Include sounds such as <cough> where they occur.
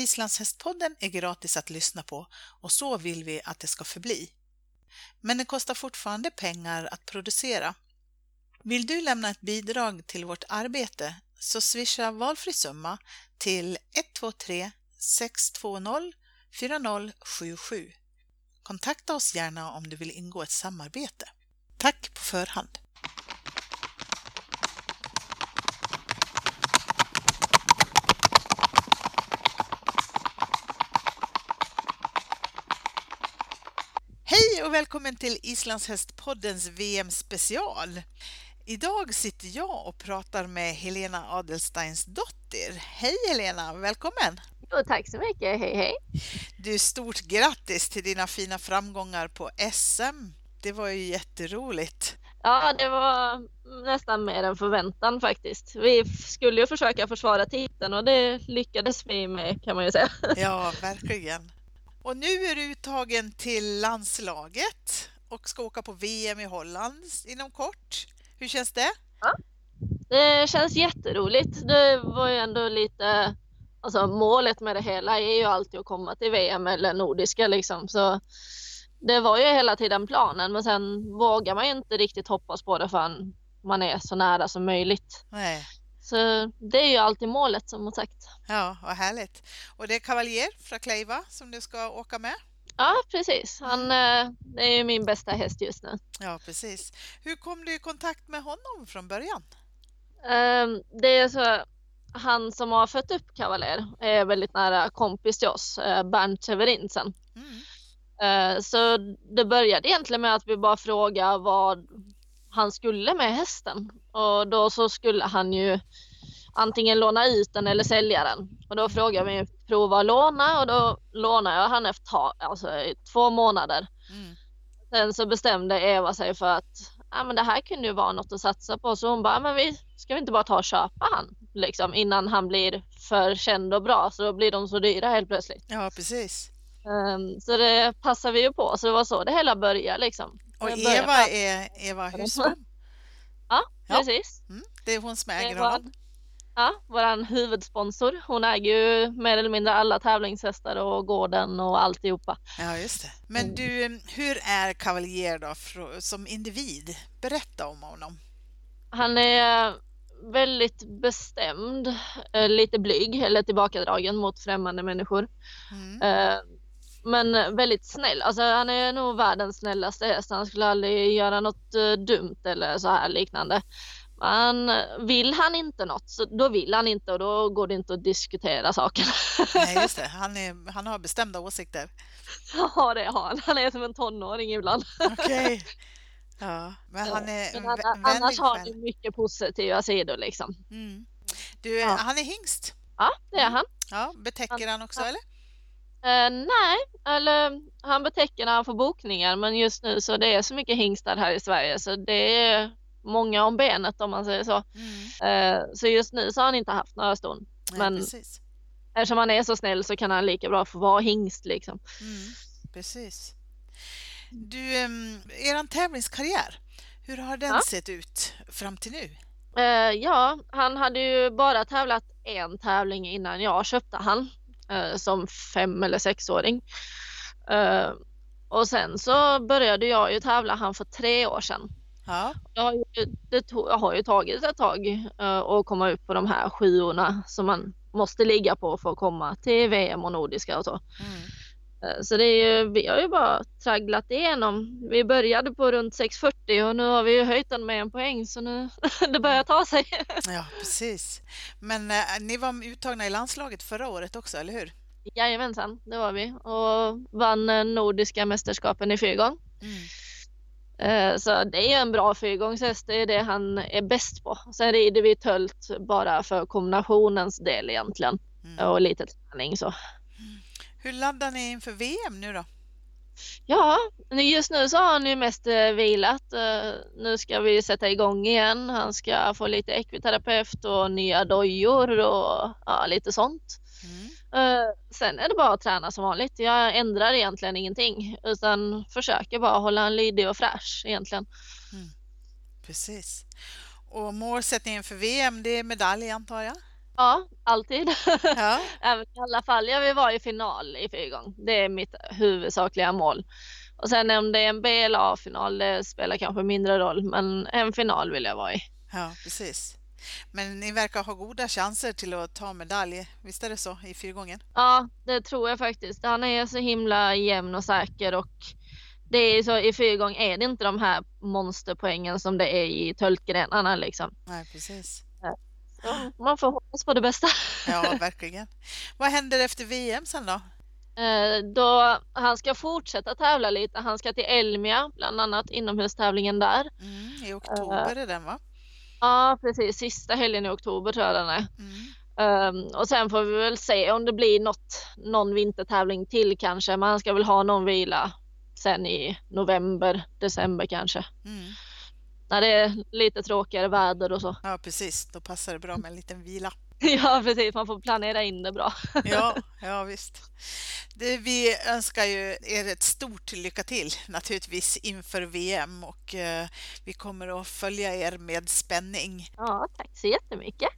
Islandshästpodden är gratis att lyssna på och så vill vi att det ska förbli. Men det kostar fortfarande pengar att producera. Vill du lämna ett bidrag till vårt arbete så swisha valfri summa till 123 620 4077. Kontakta oss gärna om du vill ingå ett samarbete. Tack på förhand! Och välkommen till Islandshästpoddens VM special. Idag sitter jag och pratar med Helena Adelsteins dotter. Hej Helena, välkommen! Jo, tack så mycket, hej hej! Du, stort grattis till dina fina framgångar på SM. Det var ju jätteroligt. Ja, det var nästan mer än förväntan faktiskt. Vi skulle ju försöka försvara titeln och det lyckades vi med kan man ju säga. Ja, verkligen. Och nu är du uttagen till landslaget och ska åka på VM i Holland inom kort. Hur känns det? Ja, det känns jätteroligt. Det var ju ändå lite, alltså målet med det hela är ju alltid att komma till VM eller Nordiska liksom. Så det var ju hela tiden planen, men sen vågar man ju inte riktigt hoppas på det förrän man är så nära som möjligt. Nej. Så det är ju alltid målet som sagt. Ja, vad härligt. Och det är Cavalier från Kleiva som du ska åka med? Ja, precis. Han eh, det är ju min bästa häst just nu. Ja, precis. Hur kom du i kontakt med honom från början? Um, det är så han som har fött upp Cavalier är väldigt nära kompis till oss, uh, Bernt Severinsen. Mm. Uh, så det började egentligen med att vi bara frågade vad han skulle med hästen och då så skulle han ju antingen låna ut den eller sälja den. Och då frågade vi prova att låna och då lånade jag han efter alltså, två månader. Mm. Sen så bestämde Eva sig för att ja, men det här kunde ju vara något att satsa på så hon bara, men vi ska vi inte bara ta och köpa han liksom innan han blir för känd och bra så då blir de så dyra helt plötsligt. Ja precis. Um, så det passar vi ju på så det var så det hela började liksom. Och Eva är Eva Husbom? ja, precis. Mm, det är hon som äger honom. Ja, vår huvudsponsor. Hon äger ju mer eller mindre alla tävlingshästar och gården och alltihopa. Ja, just det. Men du, hur är Cavalier då som individ? Berätta om honom. Han är väldigt bestämd, eh, lite blyg eller tillbakadragen mot främmande människor. Mm. Eh, men väldigt snäll. Alltså han är nog världens snällaste häst. Han skulle aldrig göra något eh, dumt eller så här liknande. Men vill han inte något så då vill han inte och då går det inte att diskutera saken. Nej, just det. <laughs> Han, är, han har bestämda åsikter. Ja, det har han. Han är som en tonåring ibland. Okej. Okay. <laughs> Ja, men han är men han, Annars har han mycket positiva sidor liksom. Mm. Du, ja. han är hingst? Ja, det är han. Ja, betäcker han också eller? Uh, nej, eller han betäcker när han får bokningar men just nu så det är så mycket hingstar här i Sverige så det är många om benet om man säger så. Mm. Uh, så just nu så har han inte haft några ston. Men precis. eftersom han är så snäll så kan han lika bra få vara hingst liksom. Mm, precis. Du, um, eran tävlingskarriär, hur har den ja. sett ut fram till nu? Uh, ja, han hade ju bara tävlat en tävling innan jag köpte han som fem eller sexåring. Uh, och sen så började jag ju tävla han för tre år sedan. Ja. Jag, har ju, det tog, jag har ju tagit ett tag att komma upp på de här sjuorna som man måste ligga på för att komma till VM och Nordiska och så. Mm. Uh, så det är ju, vi har ju bara tragglat igenom. Vi började på runt 6.40 och nu har vi ju höjt den med en poäng så nu <laughs> det börjar ta sig. <laughs> ja, precis. Men uh, ni var uttagna i landslaget förra året också, eller hur? Jajamensan, det var vi och vann Nordiska mästerskapen i fyrgång. Mm. Eh, så det är en bra fyrgångshäst, det är det han är bäst på. Sen rider vi tölt bara för kombinationens del egentligen mm. och lite träning så. Hur laddar ni inför VM nu då? Ja, just nu så har han ju mest eh, vilat. Eh, nu ska vi sätta igång igen. Han ska få lite ekviterapeut och nya dojor och ja, lite sånt. Mm. Uh, sen är det bara att träna som vanligt. Jag ändrar egentligen ingenting utan försöker bara hålla en lydig och fräsch egentligen. Mm. Precis. Och målsättningen för VM det är medalj antar jag? Ja, alltid. Ja. <laughs> Även i alla fall, jag vill vara i final i fyrgång. Det är mitt huvudsakliga mål. Och sen om det är en B eller A-final, det spelar kanske mindre roll, men en final vill jag vara i. Ja, precis. Men ni verkar ha goda chanser till att ta medalj, visst är det så i fyrgången? Ja, det tror jag faktiskt. Han är så himla jämn och säker och det är så i fyrgång är det inte de här monsterpoängen som det är i töltgrenarna liksom. Nej, precis. Så man får hoppas på det bästa. Ja, <laughs> verkligen. Vad händer efter VM sen då? Eh, då han ska fortsätta tävla lite. Han ska till Elmia, bland annat inomhustävlingen där. Mm, I oktober är den va? Ja, precis. Sista helgen i oktober tror jag den är. Mm. Um, och sen får vi väl se om det blir något, någon vintertävling till kanske. Men han ska väl ha någon vila sen i november, december kanske. Mm. När det är lite tråkigare väder och så. Ja, precis. Då passar det bra med en liten vila. <laughs> Ja, precis. Man får planera in det bra. <laughs> Ja, ja visst. Det, vi önskar ju er ett stort lycka till naturligtvis inför VM och eh, vi kommer att följa er med spänning. Ja, tack så jättemycket.